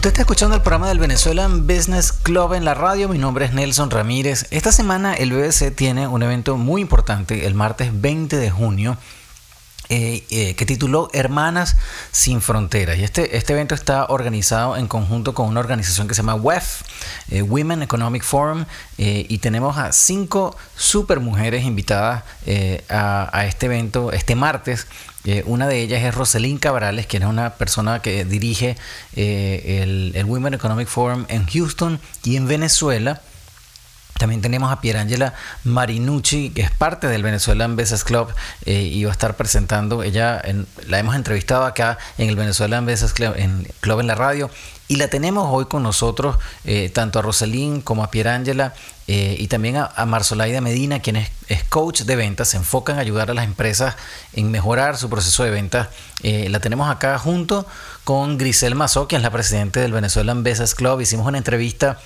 Usted está escuchando el programa del Venezuelan Business Club en la radio. Mi nombre es Nelson Ramírez. Esta semana el BBC tiene un evento muy importante el martes 20 de junio eh, eh, que tituló Hermanas sin Fronteras. Y este, este evento está organizado en conjunto con una organización que se llama WEF, eh, Women Economic Forum, y tenemos a cinco super mujeres invitadas a, este evento este martes. Una de ellas es Roselín Cabrales, quien es una persona que dirige el, el Women Economic Forum en Houston y en Venezuela. También tenemos a Pierangela Marinucci, que es parte del Venezuelan Business Club eh, y va a estar presentando. Ella la hemos entrevistado acá en el Venezuelan Business Club en, Club en la radio. Y la tenemos hoy con nosotros, eh, tanto a Rosalín como a Pierangela eh, y también a, a, Marzolaida Medina, quien es, coach de ventas, se enfoca en ayudar a las empresas en mejorar su proceso de ventas. la tenemos acá junto con Grisel Mazó, quien es la presidenta del Venezuelan Business Club. Hicimos una entrevista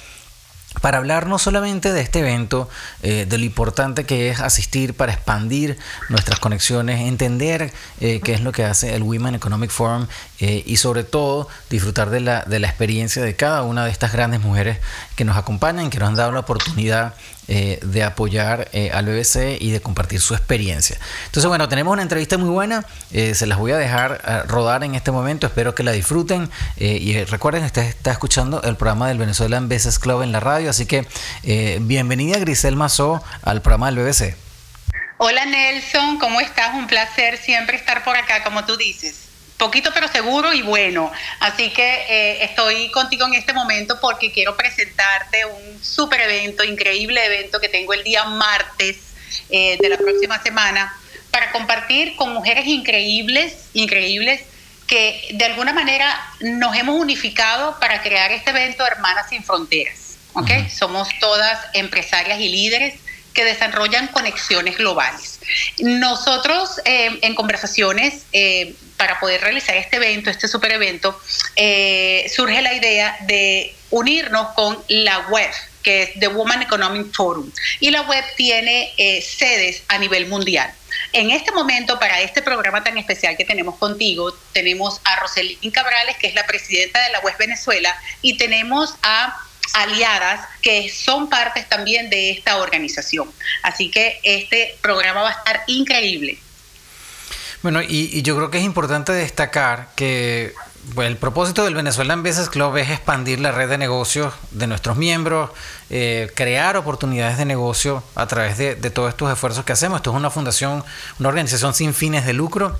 para hablar no solamente de este evento, eh, de lo importante que es asistir para expandir nuestras conexiones, entender eh, qué es lo que hace el Women Economic Forum eh, y sobre todo disfrutar de la, de la experiencia de cada una de estas grandes mujeres que nos acompañan, que nos han dado la oportunidad eh, de apoyar eh, al BBC y de compartir su experiencia. Entonces, bueno, tenemos una entrevista muy buena, eh, se las voy a dejar rodar en este momento, espero que la disfruten y recuerden, usted está escuchando el programa del Venezuelan Business Club en la radio, así que bienvenida Grisel Mazó al programa del BBC. Hola Nelson, ¿cómo estás? Un placer siempre estar por acá, como tú dices poquito pero seguro y bueno. Así que eh, estoy contigo en este momento porque quiero presentarte un super evento, increíble evento que tengo el día martes eh, de la próxima semana para compartir con mujeres increíbles, increíbles que de alguna manera nos hemos unificado para crear este evento Hermanas sin Fronteras. ¿okay? Somos todas empresarias y líderes que desarrollan conexiones globales. Nosotros eh, en conversaciones eh, para poder realizar este evento, este super evento, eh, surge la idea de unirnos con la web que es The Woman Economic Forum. Y la web tiene sedes a nivel mundial. En este momento, para este programa tan especial que tenemos contigo, tenemos a Roselín Cabrales, que es la presidenta de la web Venezuela, y tenemos a aliadas que son partes también de esta organización. Así que este programa va a estar increíble. Bueno, y, yo creo que es importante destacar que el propósito del Venezuelan Business Club es expandir la red de negocios de nuestros miembros, eh, crear oportunidades de negocio a través de, de todos estos esfuerzos que hacemos. Esto es una fundación, una organización sin fines de lucro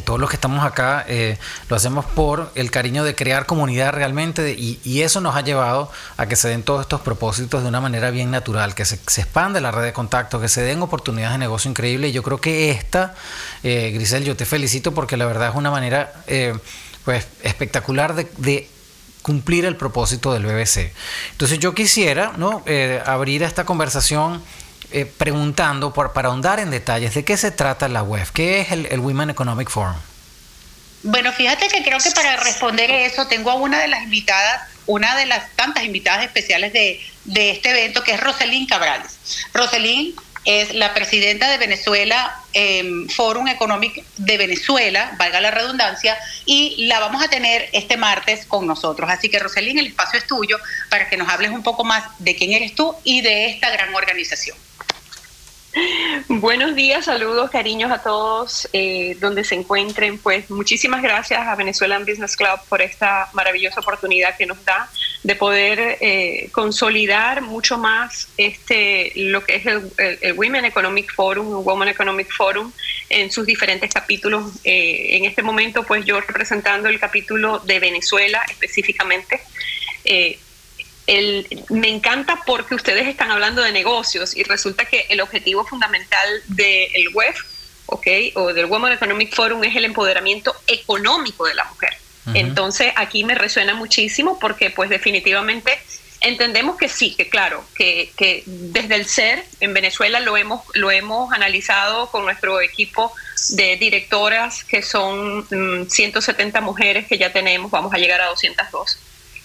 todos los que estamos acá eh, lo hacemos por el cariño de crear comunidad realmente y, eso nos ha llevado a que se den todos estos propósitos de una manera bien natural, que se, se expande la red de contactos, que se den oportunidades de negocio increíbles. Y yo creo que esta, eh, Grisel, yo te felicito porque la verdad es una manera eh, pues espectacular de, cumplir el propósito del BBC. Entonces yo quisiera ¿no? abrir esta conversación eh, preguntando por, para ahondar en detalles de qué se trata la web, qué es el, Women Economic Forum. Bueno, fíjate que creo que para responder eso tengo a una de las invitadas, una de las tantas invitadas especiales de, este evento, que es Roselín Cabrales. Roselín es la presidenta de Venezuela, eh, Forum Económico de Venezuela, valga la redundancia, y la vamos a tener este martes con nosotros. Así que, Roselín, el espacio es tuyo para que nos hables un poco más de quién eres tú y de esta gran organización. Buenos días, saludos, cariños a todos eh, donde se encuentren. Pues muchísimas gracias a Venezuelan Business Club por esta maravillosa oportunidad que nos da de poder eh, consolidar mucho más este lo que es el, Women Economic Forum, el Women Economic Forum en sus diferentes capítulos. Eh, en este momento, pues yo representando el capítulo de Venezuela específicamente me encanta porque ustedes están hablando de negocios y resulta que el objetivo fundamental del WEF, ¿ok? O del Women Economic Forum es el empoderamiento económico de la mujer. Entonces aquí me resuena muchísimo porque pues definitivamente entendemos que sí, que claro, que, desde el ser en Venezuela lo hemos, lo hemos analizado con nuestro equipo de directoras que son 170 mm, mujeres que ya tenemos, vamos a llegar a 202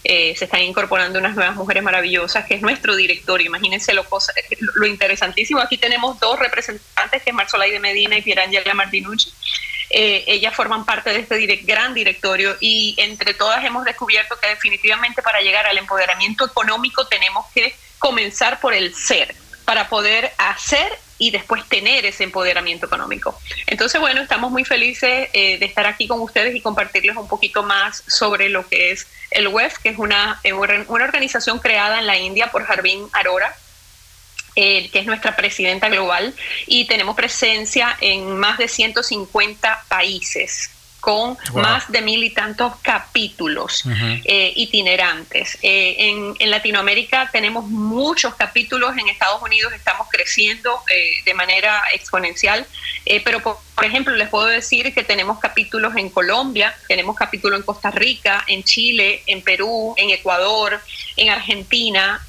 eh, se están incorporando unas nuevas mujeres maravillosas, que es nuestro directorio. Imagínense lo, cosa, lo interesantísimo. Aquí tenemos dos representantes, que es Marzolaide Medina y Pierangela Martinucci. eh, ellas forman parte de este gran directorio y entre todas hemos descubierto que definitivamente para llegar al empoderamiento económico tenemos que comenzar por el ser para poder hacer y después tener ese empoderamiento económico. Entonces, bueno, estamos muy felices eh, de estar aquí con ustedes y compartirles un poquito más sobre lo que es el WEF, que es una, eh, una organización creada en la India por Jarvin Arora, eh, que es nuestra presidenta global, y tenemos presencia en más de 150 países con más de mil y tantos capítulos eh, itinerantes. Eh, en, en, Latinoamérica tenemos muchos capítulos, en Estados Unidos estamos creciendo eh, de manera exponencial, pero por, ejemplo les puedo decir que tenemos capítulos en Colombia, tenemos capítulos en Costa Rica, en Chile, en Perú, en Ecuador, en Argentina,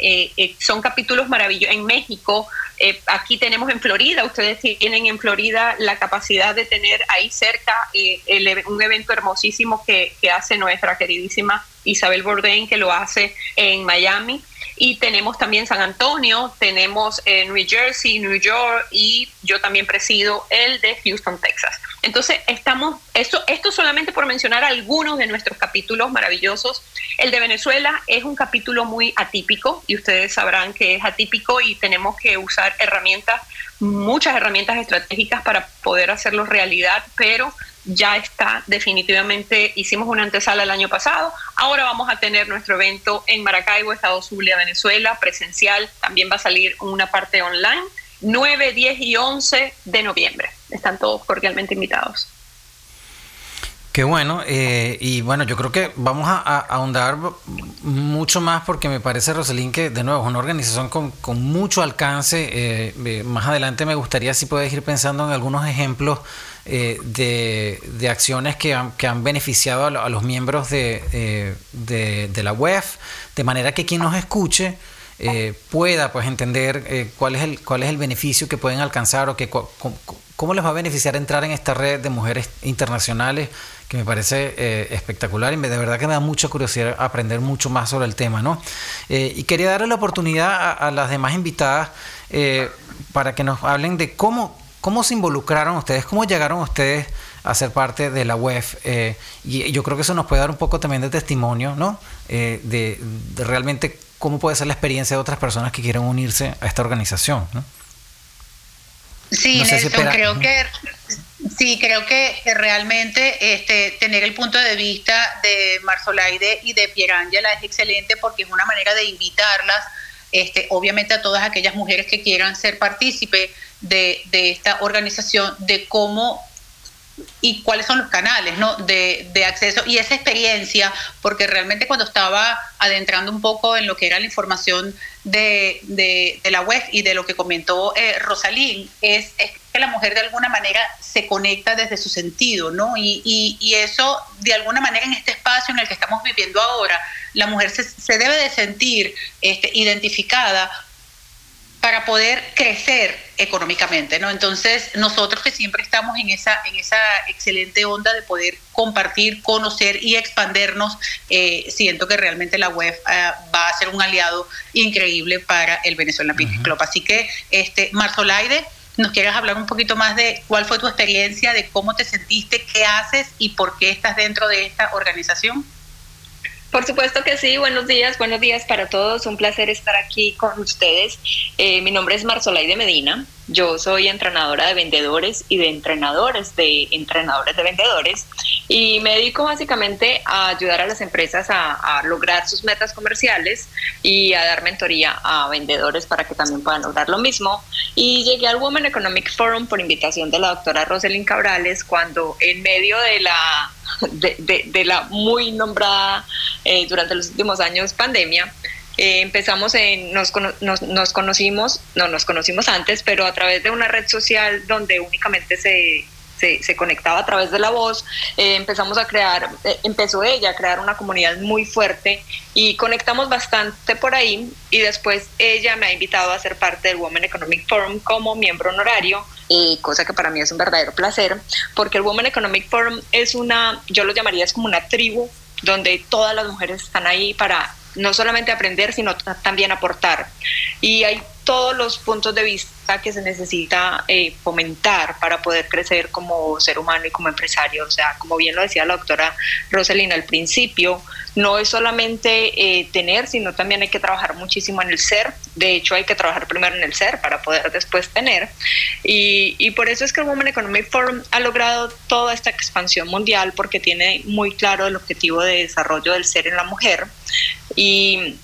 son capítulos maravillosos, en México, eh, aquí tenemos en Florida, ustedes tienen en Florida la capacidad de tener ahí cerca eh, un evento hermosísimo que, que, hace nuestra queridísima Isabel Bourdain, que lo hace en Miami. Y tenemos también San Antonio, tenemos en New Jersey, New York y yo también presido el de Houston, Texas. Entonces, estamos, esto, esto solamente por mencionar algunos de nuestros capítulos maravillosos. El de Venezuela es un capítulo muy atípico y ustedes sabrán que es atípico y tenemos que usar herramientas, muchas herramientas estratégicas para poder hacerlo realidad, pero ya está definitivamente, hicimos una antesala el año pasado, ahora vamos a tener nuestro evento en Maracaibo, Estado Zulia, Venezuela, presencial, también va a salir una parte online, 9, 10 y 11 de noviembre. Están todos cordialmente invitados. Qué bueno, eh, y bueno, yo creo que vamos a, ahondar mucho más porque me parece, Roselín, que de nuevo es una organización con, mucho alcance. Eh, eh, más adelante me gustaría si puedes ir pensando en algunos ejemplos de, de, acciones que han, beneficiado a, los miembros de, de, la web, de manera que quien nos escuche pueda pues entender cuál, es el, cuál es el beneficio que pueden alcanzar o que, cómo les va a beneficiar entrar en esta red de mujeres internacionales que me parece eh, espectacular y de verdad que me da mucha curiosidad aprender mucho más sobre el tema, ¿no? Eh, y quería darle la oportunidad a, las demás invitadas eh, para que nos hablen de cómo, cómo se involucraron ustedes, cómo llegaron ustedes a ser parte de la web y yo creo que eso nos puede dar un poco también de testimonio, ¿no? De, realmente cómo puede ser la experiencia de otras personas que quieren unirse a esta organización, ¿no? Sí, creo que Sí, creo que realmente este, tener el punto de vista de Marzolaide y de Pierangela es excelente porque es una manera de invitarlas, este, obviamente a todas aquellas mujeres que quieran ser partícipe de, esta organización, de cómo y cuáles son los canales ¿no? de, de, acceso y esa experiencia, porque realmente cuando estaba adentrando un poco en lo que era la información de, de, la web y de lo que comentó eh, Rosalín, es, es, que la mujer de alguna manera se conecta desde su sentido, ¿no? Y, y, y, eso, de alguna manera, en este espacio en el que estamos viviendo ahora, la mujer se, se debe de sentir este, identificada para poder crecer económicamente, ¿no? Entonces, nosotros que siempre estamos en esa, en esa excelente onda de poder compartir, conocer y expandernos, eh, siento que realmente la web eh, va a ser un aliado increíble para el Venezuela Business Club. Así que, este, Marzolaide, ¿nos quieres hablar un poquito más de cuál fue tu experiencia, de cómo te sentiste, qué haces y por qué estás dentro de esta organización? Por supuesto que sí, buenos días, buenos días para todos, un placer estar aquí con ustedes. Eh, mi nombre es de Medina, yo soy entrenadora de vendedores y de entrenadores de entrenadores de vendedores y me dedico básicamente a ayudar a las empresas a, lograr sus metas comerciales y a dar mentoría a vendedores para que también puedan lograr lo mismo. Y llegué al Women Economic Forum por invitación de la doctora Rosalind Cabrales cuando en medio de la, de, la muy nombrada eh, durante los últimos años pandemia, eh, empezamos en, nos, nos, conocimos, no nos conocimos antes, pero a través de una red social donde únicamente se, se, conectaba a través de la voz, eh, empezamos a crear, eh, empezó ella a crear una comunidad muy fuerte y conectamos bastante por ahí. Y después ella me ha invitado a ser parte del Women Economic Forum como miembro honorario, cosa que para mí es un verdadero placer, porque el Women Economic Forum es una, yo lo llamaría es como una tribu donde todas las mujeres están ahí para no solamente aprender, sino también aportar. Y hay todos los puntos de vista que se necesita eh, fomentar para poder crecer como ser humano y como empresario. O sea, como bien lo decía la doctora Rosalina al principio, no es solamente eh, tener, sino también hay que trabajar muchísimo en el ser. De hecho, hay que trabajar primero en el ser para poder después tener. Y, y por eso es que el Women Economic Forum ha logrado toda esta expansión mundial porque tiene muy claro el objetivo de desarrollo del ser en la mujer. Y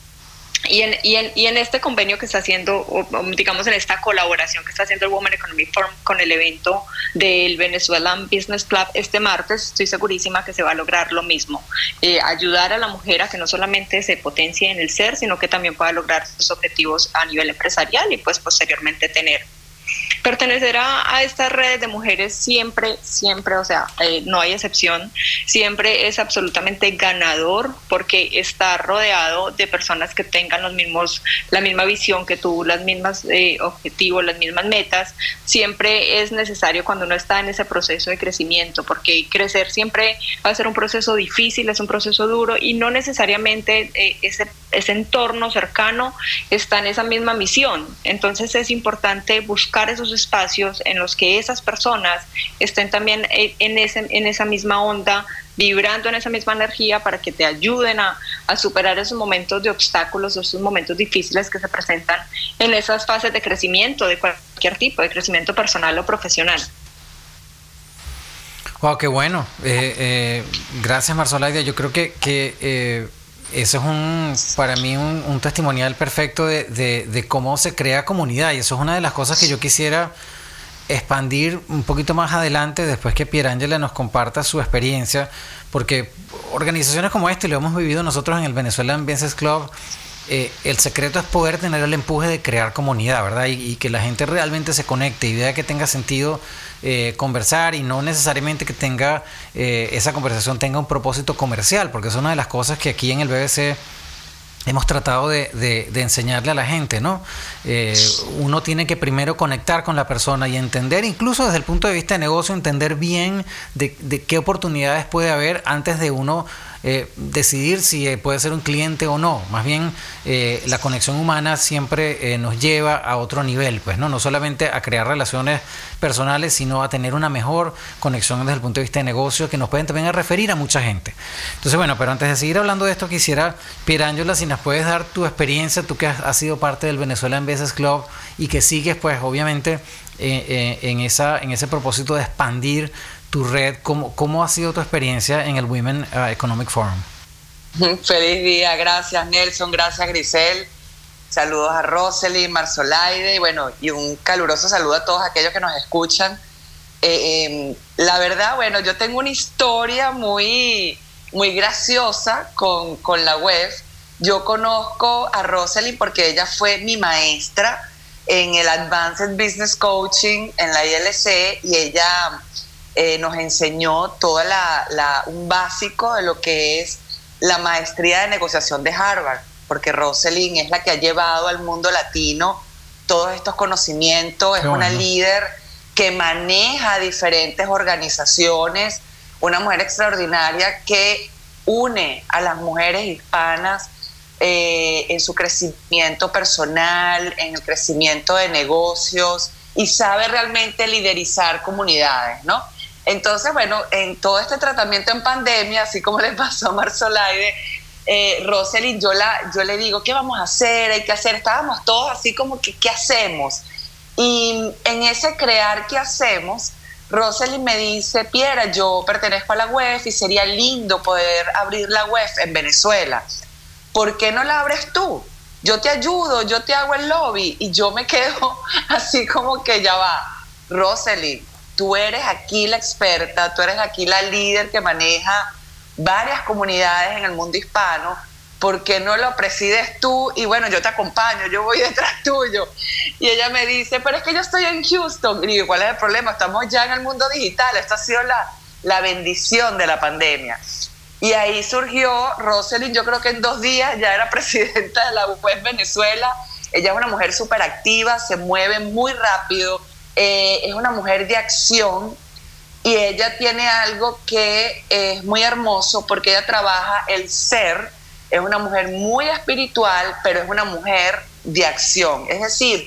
y en, y, en, y en, este convenio que está haciendo, digamos en esta colaboración que está haciendo el Women Economic Forum con el evento del Venezuelan Business Club este martes, estoy segurísima que se va a lograr lo mismo. Eh, ayudar a la mujer a que no solamente se potencie en el ser, sino que también pueda lograr sus objetivos a nivel empresarial y pues posteriormente tener Pertenecer a, estas redes de mujeres siempre, siempre, o sea, eh, no hay excepción, siempre es absolutamente ganador porque está rodeado de personas que tengan los mismos, la misma visión que tú, las mismas eh, objetivos, las mismas metas. Siempre es necesario cuando uno está en ese proceso de crecimiento, porque crecer siempre va a ser un proceso difícil, es un proceso duro y no necesariamente eh, ese, ese entorno cercano está en esa misma misión. Entonces es importante buscar esos espacios en los que esas personas estén también en, ese, en esa misma onda, vibrando en esa misma energía para que te ayuden a, superar esos momentos de obstáculos, esos momentos difíciles que se presentan en esas fases de crecimiento de cualquier tipo, de crecimiento personal o profesional. Wow, qué bueno. Eh, eh, gracias, Marzolaida. Yo creo que, que eh, eso es un, para mí un, testimonial perfecto de, cómo se crea comunidad. Y eso es una de las cosas que yo quisiera expandir un poquito más adelante después que Pierangela nos comparta su experiencia, porque organizaciones como esta, lo hemos vivido nosotros en el Venezuelan Business Club, eh, el secreto es poder tener el empuje de crear comunidad, ¿verdad? Y, que la gente realmente se conecte y vea que tenga sentido eh, conversar y no necesariamente que tenga eh, esa conversación tenga un propósito comercial, porque es una de las cosas que aquí en el BBC hemos tratado de, enseñarle a la gente, ¿no? uno tiene que primero conectar con la persona y entender, incluso desde el punto de vista de negocio, entender bien de, de qué oportunidades puede haber antes de uno eh, decidir si eh, puede ser un cliente o no. Más bien, eh, la conexión humana siempre nos lleva a otro nivel, pues, ¿no? No solamente a crear relaciones personales, sino a tener una mejor conexión desde el punto de vista de negocio que nos pueden también a referir a mucha gente. Entonces, bueno, pero antes de seguir hablando de esto, quisiera, Pierangela, si nos puedes dar tu experiencia, tú que has, sido parte del Venezuela en Business Club y que sigues, pues, obviamente, en ese propósito de expandir tu red. ¿Cómo, cómo ha sido tu experiencia en el Women uh, Economic Forum? Feliz día, gracias Nelson, gracias Grisel. Saludos a Rosely, Marzolaide y bueno, y un caluroso saludo a todos aquellos que nos escuchan. Eh, em, la verdad, bueno, yo tengo una historia muy, muy graciosa con, con la web. Yo conozco a Rosely porque ella fue mi maestra en el Advanced Business Coaching en la ILC y ella eh, nos enseñó todo la, un básico de lo que es la maestría de negociación de Harvard, porque Rosalind es la que ha llevado al mundo latino todos estos conocimientos, es una líder que maneja diferentes organizaciones, una mujer extraordinaria que une a las mujeres hispanas eh, en su crecimiento personal, en el crecimiento de negocios y sabe realmente liderizar comunidades, ¿no? Entonces, bueno, en todo este tratamiento en pandemia, así como le pasó a Marzolaide, eh, Rosalind, yo, la, yo le digo, ¿qué vamos a hacer? Hay que hacer. Estábamos todos así como que, ¿qué hacemos? Y en ese crear qué hacemos, Rosalind me dice, Piera, yo pertenezco a la web y sería lindo poder abrir la web en Venezuela. ¿Por qué no la abres tú? Yo te ayudo, yo te hago el lobby y yo me quedo así como que ya va. Rosalind, tú eres aquí la experta, tú eres aquí la líder que maneja varias comunidades en el mundo hispano, ¿por qué no lo presides tú? Y bueno, yo te acompaño, yo voy detrás tuyo. Y ella me dice, pero es que yo estoy en Houston. Y digo, ¿cuál es el problema? Estamos ya en el mundo digital, esto ha sido la, la bendición de la pandemia. Y ahí surgió Rosalind, yo creo que en dos días ya era presidenta de la web Venezuela. Ella es una mujer súper activa, se mueve muy rápido, eh, es una mujer de acción y ella tiene algo que es muy hermoso porque ella trabaja el ser, es una mujer muy espiritual, pero es una mujer de acción. Es decir,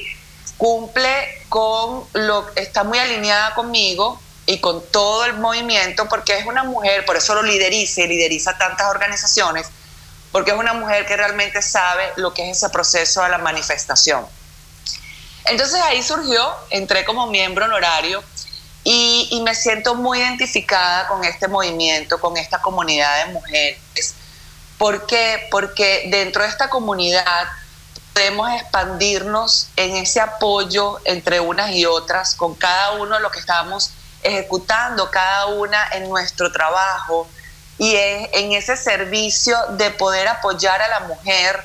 cumple con lo está muy alineada conmigo y con todo el movimiento porque es una mujer, por eso lo lideriza y lideriza tantas organizaciones, porque es una mujer que realmente sabe lo que es ese proceso de la manifestación. Entonces ahí surgió, entré como miembro honorario y, me siento muy identificada con este movimiento, con esta comunidad de mujeres. ¿Por qué? Porque dentro de esta comunidad podemos expandirnos en ese apoyo entre unas y otras, con cada uno lo que estamos ejecutando, cada una en nuestro trabajo y en ese servicio de poder apoyar a la mujer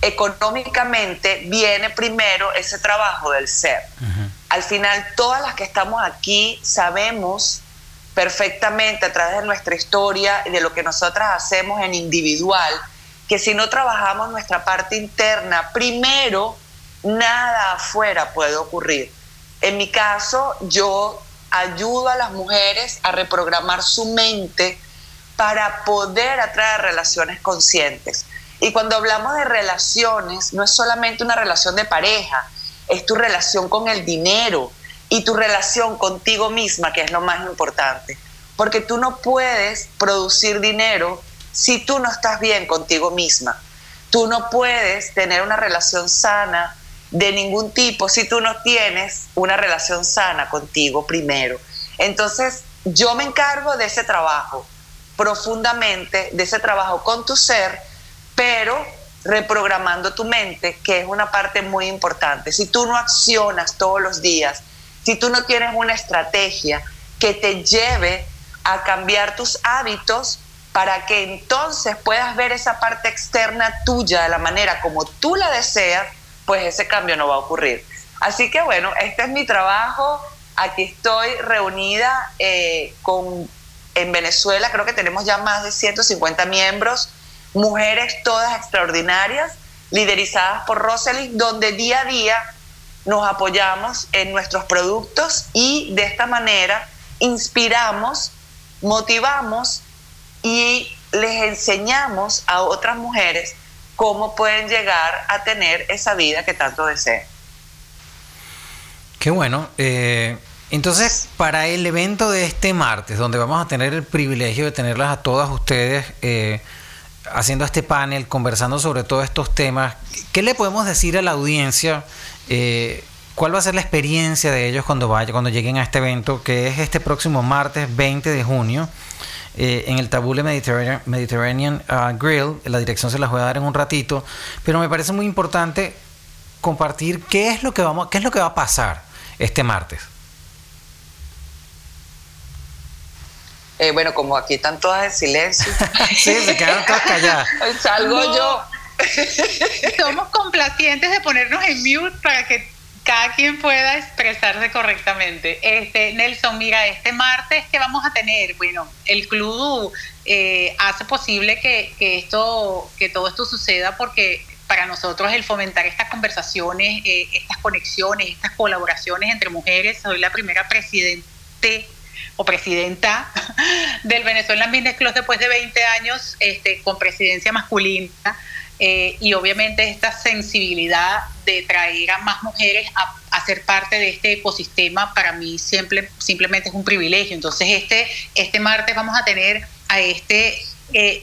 económicamente viene primero ese trabajo del ser. Al final, todas las que estamos aquí sabemos perfectamente a través de nuestra historia y de lo que nosotras hacemos en individual, que si no trabajamos nuestra parte interna, primero, nada afuera puede ocurrir. En mi caso, yo ayudo a las mujeres a reprogramar su mente para poder atraer relaciones conscientes. Y cuando hablamos de relaciones, no es solamente una relación de pareja, es tu relación con el dinero y tu relación contigo misma, que es lo más importante. Porque tú no puedes producir dinero si tú no estás bien contigo misma. Tú no puedes tener una relación sana de ningún tipo si tú no tienes una relación sana contigo primero. Entonces, yo me encargo de ese trabajo profundamente, de ese trabajo con tu ser pero reprogramando tu mente, que es una parte muy importante. Si tú no accionas todos los días, si tú no tienes una estrategia que te lleve a cambiar tus hábitos para que entonces puedas ver esa parte externa tuya de la manera como tú la deseas, pues ese cambio no va a ocurrir. Así que bueno, este es mi trabajo. Aquí estoy reunida eh, con, en Venezuela, creo que tenemos ya más de 150 miembros mujeres todas extraordinarias, liderizadas por Rosalind, donde día a día nos apoyamos en nuestros productos y de esta manera inspiramos, motivamos y les enseñamos a otras mujeres cómo pueden llegar a tener esa vida que tanto desean. Qué bueno. Eh, entonces, para el evento de este martes, donde vamos a tener el privilegio de tenerlas a todas ustedes, eh, haciendo este panel, conversando sobre todos estos temas, ¿qué le podemos decir a la audiencia? Eh, ¿Cuál va a ser la experiencia de ellos cuando vaya, cuando lleguen a este evento, que es este próximo martes 20 de junio? Eh, en el Tabule Mediterranean, uh, Grill. La dirección se las voy a dar en un ratito. Pero me parece muy importante compartir qué es lo que, vamos, qué es lo que va a pasar este martes. Eh, bueno, como aquí están todas en silencio. sí, se quedaron todas calladas. Salgo yo. Somos complacientes de ponernos en mute para que cada quien pueda expresarse correctamente. Este, Nelson, mira, este martes que vamos a tener, bueno, el club eh, hace posible que, esto, que todo esto suceda porque para nosotros el fomentar estas conversaciones, eh, estas conexiones, estas colaboraciones entre mujeres, soy la primera presidente o presidenta del Venezuelan Business Club después de 20 años este, con presidencia masculina. Eh, y obviamente esta sensibilidad de traer a más mujeres a, ser parte de este ecosistema para mí simplemente es un privilegio. Entonces este, este martes vamos a tener a, este, eh,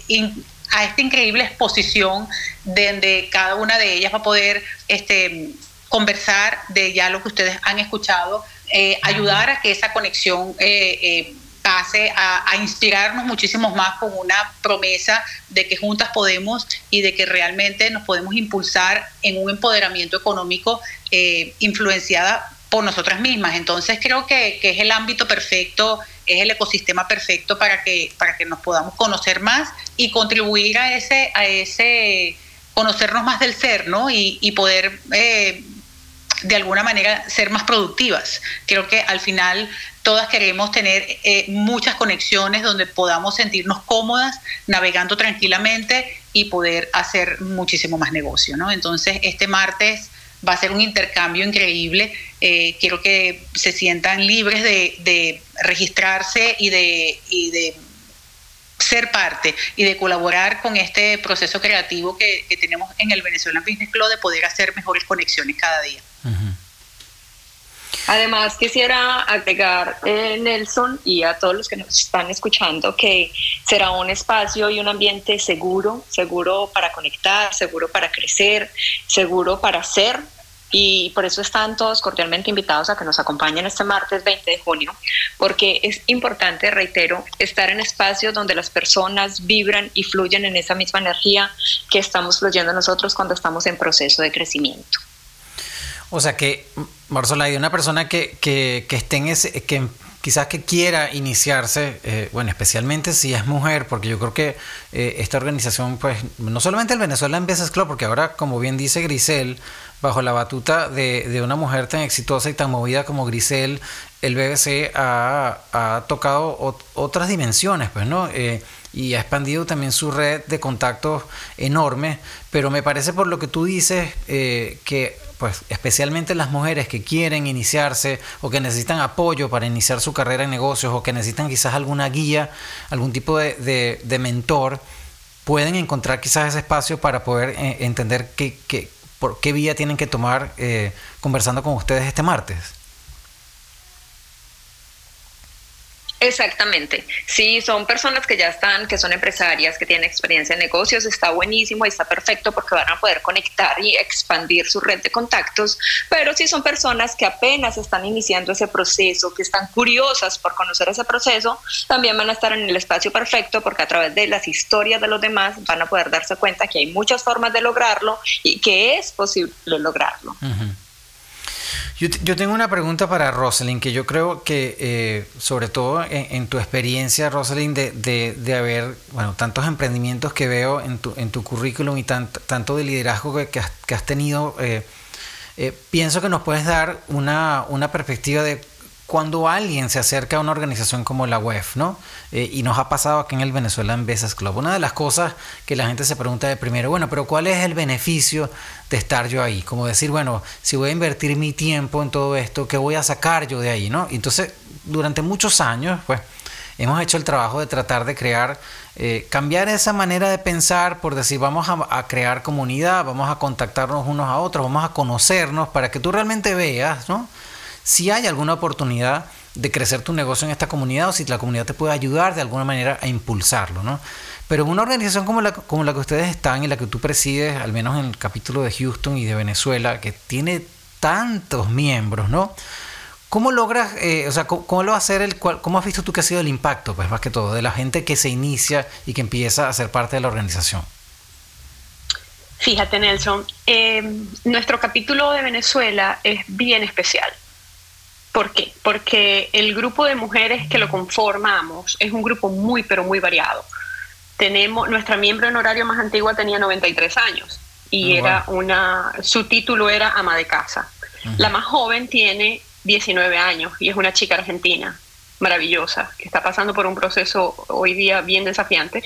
a esta increíble exposición donde cada una de ellas va a poder este, conversar de ya lo que ustedes han escuchado eh, ayudar a que esa conexión eh, eh, pase a, inspirarnos muchísimo más con una promesa de que juntas podemos y de que realmente nos podemos impulsar en un empoderamiento económico influenciada por nosotras mismas. Entonces creo que, es el ámbito perfecto, es el ecosistema perfecto para que, para que nos podamos conocer más y contribuir a ese, a ese conocernos más del ser, ¿no? Y, y poder de alguna manera ser más productivas. Creo que al final todas queremos tener eh, muchas conexiones donde podamos sentirnos cómodas navegando tranquilamente y poder hacer muchísimo más negocio. ¿no? Entonces, este martes va a ser un intercambio increíble. Eh, quiero que se sientan libres de, registrarse y de, y de ser parte y de colaborar con este proceso creativo que, tenemos en el Venezuelan Business Club de poder hacer mejores conexiones cada día. Además, quisiera agregar, eh, Nelson, y a todos los que nos están escuchando, que será un espacio y un ambiente seguro, seguro para conectar, seguro para crecer, seguro para ser. Y por eso están todos cordialmente invitados a que nos acompañen este martes 20 de junio, porque es importante, reitero, estar en espacios donde las personas vibran y fluyen en esa misma energía que estamos fluyendo nosotros cuando estamos en proceso de crecimiento. O sea que, Marzola, hay una persona que, que, que esté en ese, que quizás que quiera iniciarse, eh, bueno, especialmente si es mujer, porque yo creo que eh, esta organización, pues, no solamente el Venezuela Business Club, porque ahora, como bien dice Grisel, bajo la batuta de, de una mujer tan exitosa y tan movida como Grisel, el BBC ha, ha tocado otras dimensiones, pues, ¿no? Eh, y ha expandido también su red de contactos enorme, pero me parece por lo que tú dices que pues especialmente las mujeres que quieren iniciarse o que necesitan apoyo para iniciar su carrera en negocios o que necesitan quizás alguna guía, algún tipo de, mentor, pueden encontrar quizás ese espacio para poder eh, entender qué, qué, por qué vía tienen que tomar eh, conversando con ustedes este martes. Exactamente. Sí, son personas que ya están, que son empresarias, que tienen experiencia en negocios, está buenísimo y está perfecto porque van a poder conectar y expandir su red de contactos, pero si son personas que apenas están iniciando ese proceso, que están curiosas por conocer ese proceso, también van a estar en el espacio perfecto porque a través de las historias de los demás van a poder darse cuenta que hay muchas formas de lograrlo y que es posible lograrlo. Yo, tengo una pregunta para Rosalind, que yo creo que, eh, sobre todo en, tu experiencia, Rosalind, de, de, haber, bueno, tantos emprendimientos que veo en tu, en tu currículum y tanto de liderazgo que, has, tenido, eh, eh, pienso que nos puedes dar una, una perspectiva de cuando alguien se acerca a una organización como la UEF, ¿no? Eh, y nos ha pasado aquí en el Venezuelan Business Club. Una de las cosas que la gente se pregunta de primero, bueno, pero ¿cuál es el beneficio de estar yo ahí? Como decir, bueno, si voy a invertir mi tiempo en todo esto, ¿qué voy a sacar yo de ahí, ¿no? Entonces, durante muchos años, pues, hemos hecho el trabajo de tratar de crear, eh, cambiar esa manera de pensar por decir, vamos a, crear comunidad, vamos a contactarnos unos a otros, vamos a conocernos para que tú realmente veas, ¿no? Si hay alguna oportunidad de crecer tu negocio en esta comunidad o si la comunidad te puede ayudar de alguna manera a impulsarlo, ¿no? Pero una organización como la, como la que ustedes están y la que tú presides, al menos en el capítulo de Houston y de Venezuela, que tiene tantos miembros, ¿no? ¿Cómo logras, eh, o sea, cómo, lo va el cómo has visto tú que ha sido el impacto, pues más que todo, de la gente que se inicia y que empieza a ser parte de la organización? Fíjate, Nelson, eh, nuestro capítulo de Venezuela es bien especial ¿Por qué? Porque el grupo de mujeres que lo conformamos es un grupo muy, pero muy variado. Tenemos, nuestra miembro honorario más antigua tenía 93 años y oh, era una, su título era ama de casa. La más joven tiene 19 años y es una chica argentina maravillosa que está pasando por un proceso hoy día bien desafiante.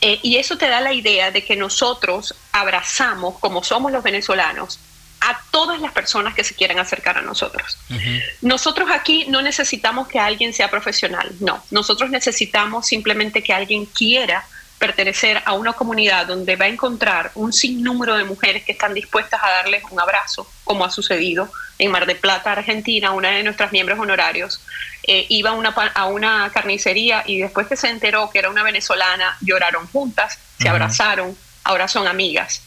Eh, y eso te da la idea de que nosotros abrazamos, como somos los venezolanos, a todas las personas que se quieran acercar a nosotros. Nosotros aquí no necesitamos que alguien sea profesional, no, nosotros necesitamos simplemente que alguien quiera pertenecer a una comunidad donde va a encontrar un sinnúmero de mujeres que están dispuestas a darles un abrazo, como ha sucedido en Mar de Plata, Argentina, una de nuestras miembros honorarios eh, iba a una, a una carnicería y después que se enteró que era una venezolana, lloraron juntas, se abrazaron, ahora son amigas.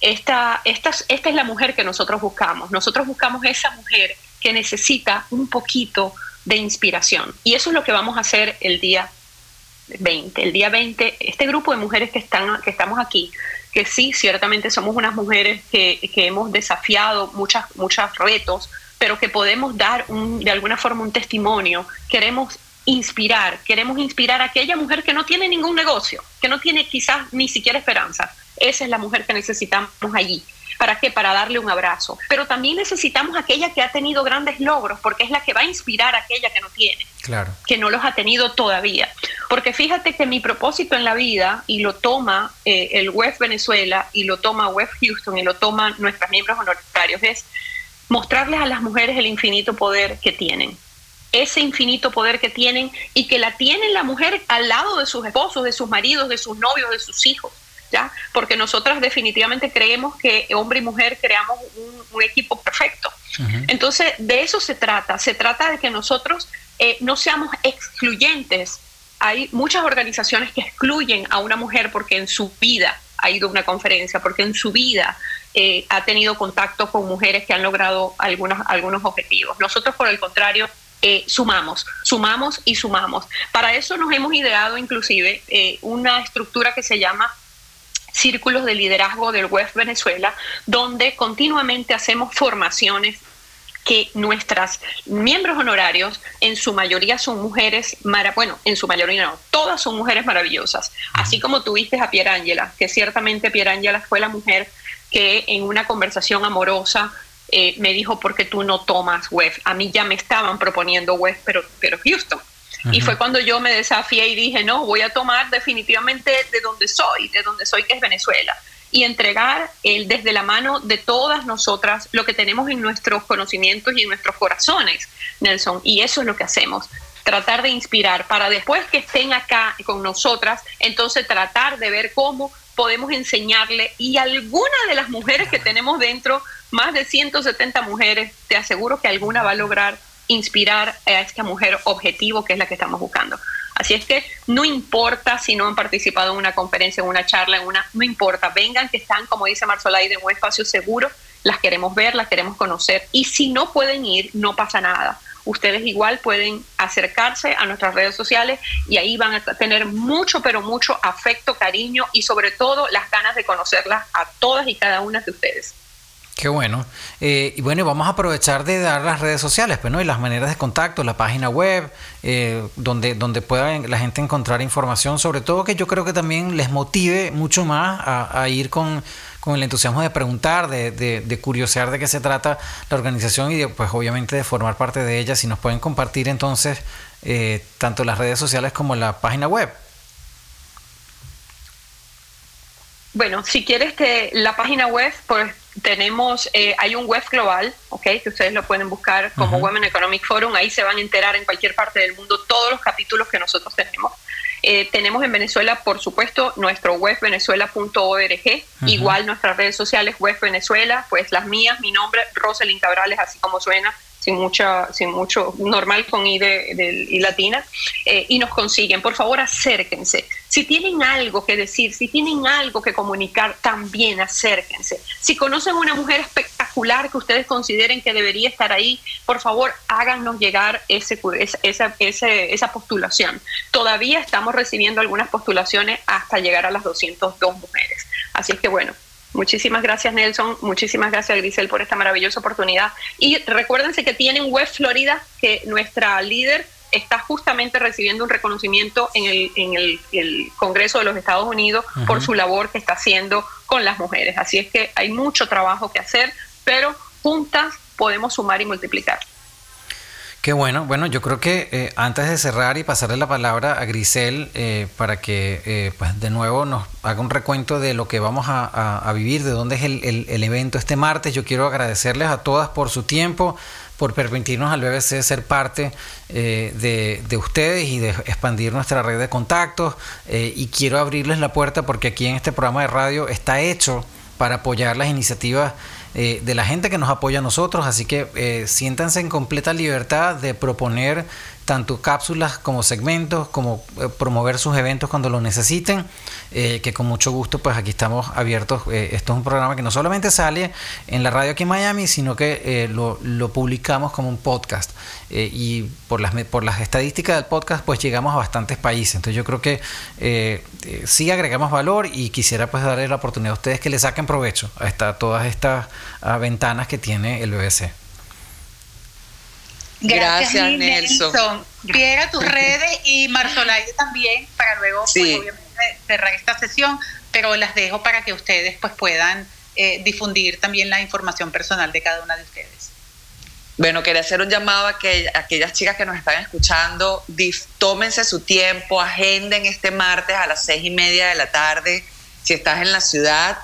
Esta, esta, es la mujer que nosotros buscamos. Nosotros buscamos esa mujer que necesita un poquito de inspiración. Y eso es lo que vamos a hacer el día 20. El día 20, este grupo de mujeres que, están, que estamos aquí, que sí, ciertamente somos unas mujeres que, hemos desafiado muchas, muchos retos, pero que podemos dar de alguna forma un testimonio. Queremos inspirar, queremos inspirar a aquella mujer que no tiene ningún negocio, que no tiene quizás ni siquiera esperanza, esa es la mujer que necesitamos allí. ¿Para qué? Para darle un abrazo. Pero también necesitamos aquella que ha tenido grandes logros, porque es la que va a inspirar a aquella que no tiene, claro. que no los ha tenido todavía. Porque fíjate que mi propósito en la vida, y lo toma eh, el WEF Venezuela, y lo toma WEF Houston, y lo toman nuestros miembros honorarios, es mostrarles a las mujeres el infinito poder que tienen ese infinito poder que tienen y que la tienen la mujer al lado de sus esposos, de sus maridos, de sus novios, de sus hijos. ¿Ya? Porque nosotras definitivamente creemos que hombre y mujer creamos un, equipo perfecto. Entonces, de eso se trata. Se trata de que nosotros eh, no seamos excluyentes. Hay muchas organizaciones que excluyen a una mujer porque en su vida ha ido a una conferencia, porque en su vida eh, ha tenido contacto con mujeres que han logrado algunos, algunos objetivos. Nosotros, por el contrario, eh, sumamos, sumamos y sumamos. Para eso nos hemos ideado inclusive eh, una estructura que se llama Círculos de Liderazgo del West Venezuela, donde continuamente hacemos formaciones que nuestras miembros honorarios en su mayoría son mujeres, bueno, en su mayoría no, todas son mujeres maravillosas, así como tuviste a Pierangela, que ciertamente Pierangela fue la mujer que en una conversación amorosa eh, me dijo, ¿por qué tú no tomas web? A mí ya me estaban proponiendo web, pero, pero Houston. Y fue cuando yo me desafié y dije, no, voy a tomar definitivamente de donde soy, de donde soy, que es Venezuela. Y entregar el, desde la mano de todas nosotras lo que tenemos en nuestros conocimientos y en nuestros corazones, Nelson. Y eso es lo que hacemos tratar de inspirar para después que estén acá con nosotras, entonces tratar de ver cómo podemos enseñarle y alguna de las mujeres que tenemos dentro, más de 170 mujeres, te aseguro que alguna va a lograr inspirar a esta mujer objetivo que es la que estamos buscando. Así es que no importa si no han participado en una conferencia, en una charla, en una, no importa, vengan que están, como dice Marzolaide, en un espacio seguro, las queremos ver, las queremos conocer y si no pueden ir, no pasa nada ustedes igual pueden acercarse a nuestras redes sociales y ahí van a tener mucho, pero mucho afecto, cariño y sobre todo las ganas de conocerlas a todas y cada una de ustedes. Qué bueno. Eh, y bueno, vamos a aprovechar de dar las redes sociales, pues, ¿no? Y las maneras de contacto, la página web, eh, donde, donde pueda la gente encontrar información, sobre todo que yo creo que también les motive mucho más a ir con con el entusiasmo de preguntar, de, de, curiosear de qué se trata la organización y pues obviamente de formar parte de ella. Si nos pueden compartir entonces eh, tanto las redes sociales como la página web. Bueno, si quieres que la página web, pues tenemos, eh, hay un web global, ¿ok? Que ustedes lo pueden buscar como Women Economic Forum, ahí se van a enterar en cualquier parte del mundo todos los capítulos que nosotros tenemos. Eh, tenemos en Venezuela, por supuesto, nuestro web venezuela.org, igual nuestras redes sociales web Venezuela, pues las mías, mi nombre, Rosalind Cabrales, así como suena, sin mucha, sin mucho, normal con I de, y latina, eh, y nos consiguen. Por favor, acérquense. Si tienen algo que decir, si tienen algo que comunicar, también acérquense. Si conocen una mujer espectacular que ustedes consideren que debería estar ahí, por favor, háganos llegar ese, esa, esa postulación. Todavía estamos recibiendo algunas postulaciones hasta llegar a las 202 mujeres. Así es que bueno, Muchísimas gracias Nelson, muchísimas gracias Grisel por esta maravillosa oportunidad. Y recuérdense que tienen Web Florida, que nuestra líder está justamente recibiendo un reconocimiento en el, en el, Congreso de los Estados Unidos por su labor que está haciendo con las mujeres. Así es que hay mucho trabajo que hacer, pero juntas podemos sumar y multiplicar. Qué bueno. Bueno, yo creo que eh, antes de cerrar y pasarle la palabra a Grisel eh, para que eh, pues de nuevo nos haga un recuento de lo que vamos a, vivir, de dónde es el, evento este martes, yo quiero agradecerles a todas por su tiempo, por permitirnos al BBC ser parte de, de, ustedes y de expandir nuestra red de contactos. y quiero abrirles la puerta porque aquí en este programa de radio está hecho para apoyar las iniciativas eh, de la gente que nos apoya a nosotros, así que eh, siéntanse en completa libertad de proponer tanto cápsulas como segmentos, como eh, promover sus eventos cuando lo necesiten, eh, que con mucho gusto pues aquí estamos abiertos. Eh, esto es un programa que no solamente sale en la radio aquí en Miami, sino que lo, publicamos como un podcast. y por las, por las estadísticas del podcast pues llegamos a bastantes países. Entonces yo creo que sí agregamos valor y quisiera pues darle la oportunidad a ustedes que le saquen provecho a esta, todas estas ventanas que tiene el BBC. Gracias, Nelson. Nelson. tus redes y Marzolaide también para luego pues, obviamente, cerrar esta sesión, pero las dejo para que ustedes pues puedan eh, difundir también la información personal de cada una de ustedes. Bueno, quería hacer un llamado a, que, aquellas chicas que nos están escuchando, tómense su tiempo, agenden este martes a las seis y media de la tarde, si estás en la ciudad,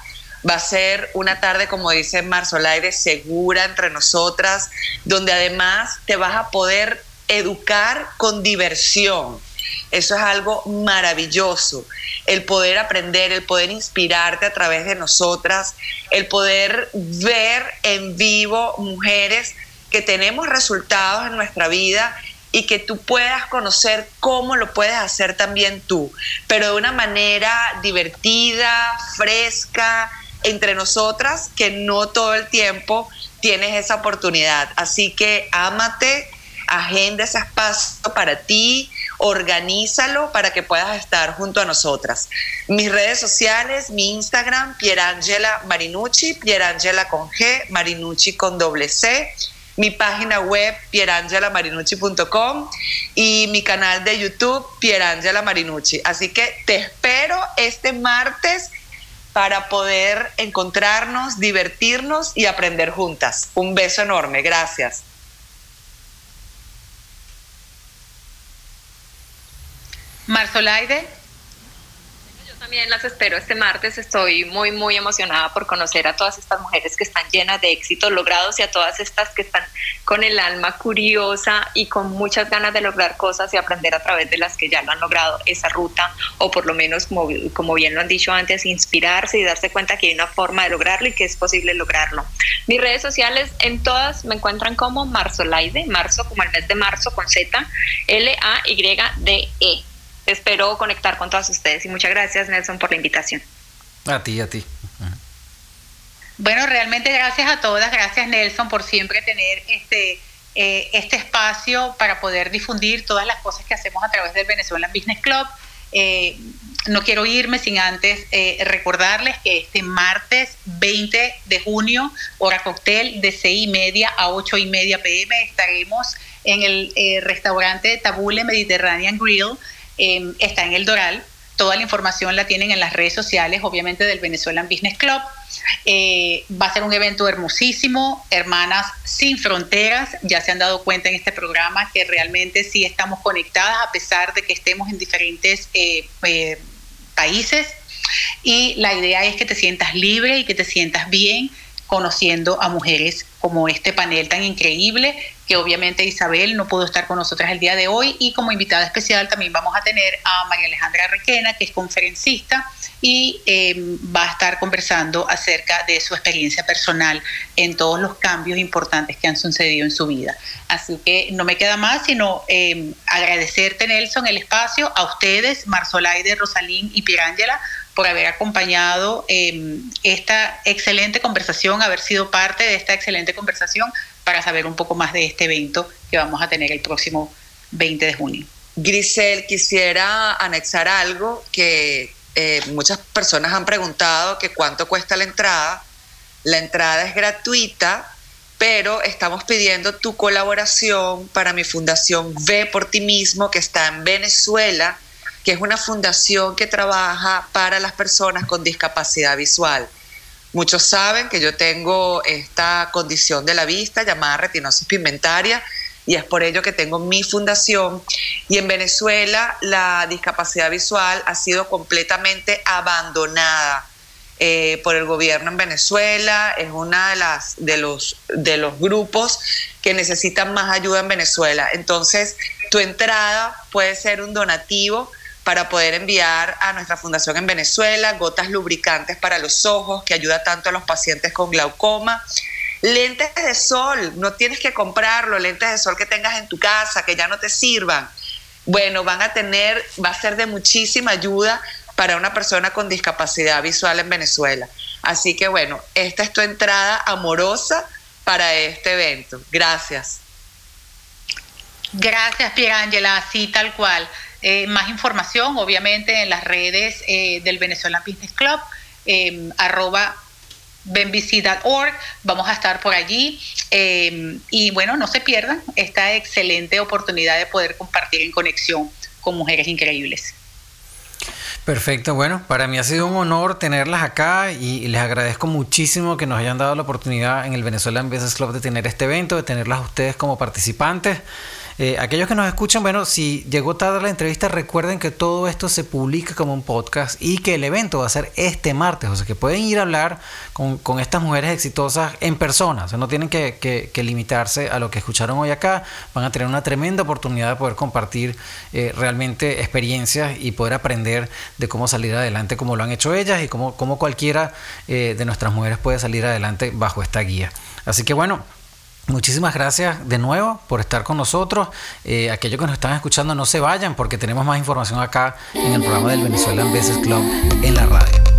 Va a ser una tarde, como dice Marzolaire, segura entre nosotras, donde además te vas a poder educar con diversión. Eso es algo maravilloso. El poder aprender, el poder inspirarte a través de nosotras, el poder ver en vivo mujeres que tenemos resultados en nuestra vida y que tú puedas conocer cómo lo puedes hacer también tú, pero de una manera divertida, fresca, entre nosotras, que no todo el tiempo tienes esa oportunidad. Así que ámate, agenda ese espacio para ti, organízalo para que puedas estar junto a nosotras. Mis redes sociales, mi Instagram, Pierangela Marinucci, Pierangela con G, Marinucci con doble C, mi página web pierangelamarinucci.com y mi canal de YouTube Pierangela Marinucci. Así que te espero este martes para poder encontrarnos, divertirnos y aprender juntas. Un beso enorme, gracias. Marzolaide. También las espero este martes. Estoy muy, muy emocionada por conocer a todas estas mujeres que están llenas de éxitos logrados y a todas estas que están con el alma curiosa y con muchas ganas de lograr cosas y aprender a través de las que ya lo han logrado esa ruta o por lo menos, como, como bien lo han dicho antes, inspirarse y darse cuenta que hay una forma de lograrlo y que es posible lograrlo. Mis redes sociales en todas me encuentran como Marzolaide, marzo como el mes de marzo con Z, L-A-Y-D-E espero conectar con todas ustedes y muchas gracias Nelson por la invitación. A ti, a ti. Bueno, realmente gracias a todas, gracias Nelson por siempre tener este, eh, este espacio para poder difundir todas las cosas que hacemos a través del Venezuelan Business Club. Eh, no quiero irme sin antes eh, recordarles que este martes 20 de junio, hora cóctel, de 6 y media a 8 y media pm, estaremos en el restaurante Tabule Mediterranean Grill Em, está en el Doral. Toda la información la tienen en las redes sociales, obviamente del Venezuelan Business Club. Eh, va a ser un evento hermosísimo, Hermanas sin Fronteras. Ya se han dado cuenta en este programa que realmente sí estamos conectadas a pesar de que estemos en diferentes eh, eh, países. Y la idea es que te sientas libre y que te sientas bien conociendo a mujeres como este panel tan increíble que obviamente Isabel no pudo estar con nosotras el día de hoy y como invitada especial también vamos a tener a María Alejandra Requena, que es conferencista y em, va a estar conversando acerca de su experiencia personal en todos los cambios importantes que han sucedido en su vida. Así que no me queda más sino eh, agradecerte Nelson el espacio, a ustedes, Marzolaide, Rosalín y Pirángela por haber acompañado em, esta excelente conversación, haber sido parte de esta excelente conversación para saber un poco más de este evento que vamos a tener el próximo 20 de junio. Grisel, quisiera anexar algo que eh, muchas personas han preguntado, que cuánto cuesta la entrada. La entrada es gratuita, pero estamos pidiendo tu colaboración para mi fundación Ve por ti mismo, que está en Venezuela, que es una fundación que trabaja para las personas con discapacidad visual. Muchos saben que yo tengo esta condición de la vista llamada retinosis pigmentaria y es por ello que tengo mi fundación. Y en Venezuela la discapacidad visual ha sido completamente abandonada eh, por el gobierno en Venezuela. Es uno de, las, de, los, de los grupos que necesitan más ayuda en Venezuela. Entonces, tu entrada puede ser un donativo para poder enviar a nuestra fundación en Venezuela, gotas lubricantes para los ojos, que ayuda tanto a los pacientes con glaucoma. Lentes de sol, no tienes que comprarlo, lentes de sol que tengas en tu casa, que ya no te sirvan. Bueno, van a tener, va a ser de muchísima ayuda para una persona con discapacidad visual en Venezuela. Así que bueno, esta es tu entrada amorosa para este evento. Gracias. Gracias, Pierangela, así tal cual. Eh, más información, obviamente, en las redes eh, del Venezuelan Business Club, eh, arroba benvici.org, vamos a estar por allí eh, y bueno, no se pierdan esta excelente oportunidad de poder compartir en conexión con mujeres increíbles. Perfecto, bueno, para mí ha sido un honor tenerlas acá y les agradezco muchísimo que nos hayan dado la oportunidad en el Venezuelan Business Club de tener este evento, de tenerlas ustedes como participantes. Eh, aquellos que nos escuchan, bueno, si llegó tarde la entrevista, recuerden que todo esto se publica como un podcast y que el evento va a ser este martes, o sea que pueden ir a hablar con, con estas mujeres exitosas en persona, o sea, no tienen que, que, limitarse a lo que escucharon hoy acá, van a tener una tremenda oportunidad de poder compartir eh, realmente experiencias y poder aprender de cómo salir adelante como lo han hecho ellas y cómo, cómo cualquiera eh, de nuestras mujeres puede salir adelante bajo esta guía. Así que bueno, Muchísimas gracias de nuevo por estar con nosotros. Eh, aquellos que nos están escuchando no se vayan porque tenemos más información acá en el programa del Venezuelan Business Club en la radio.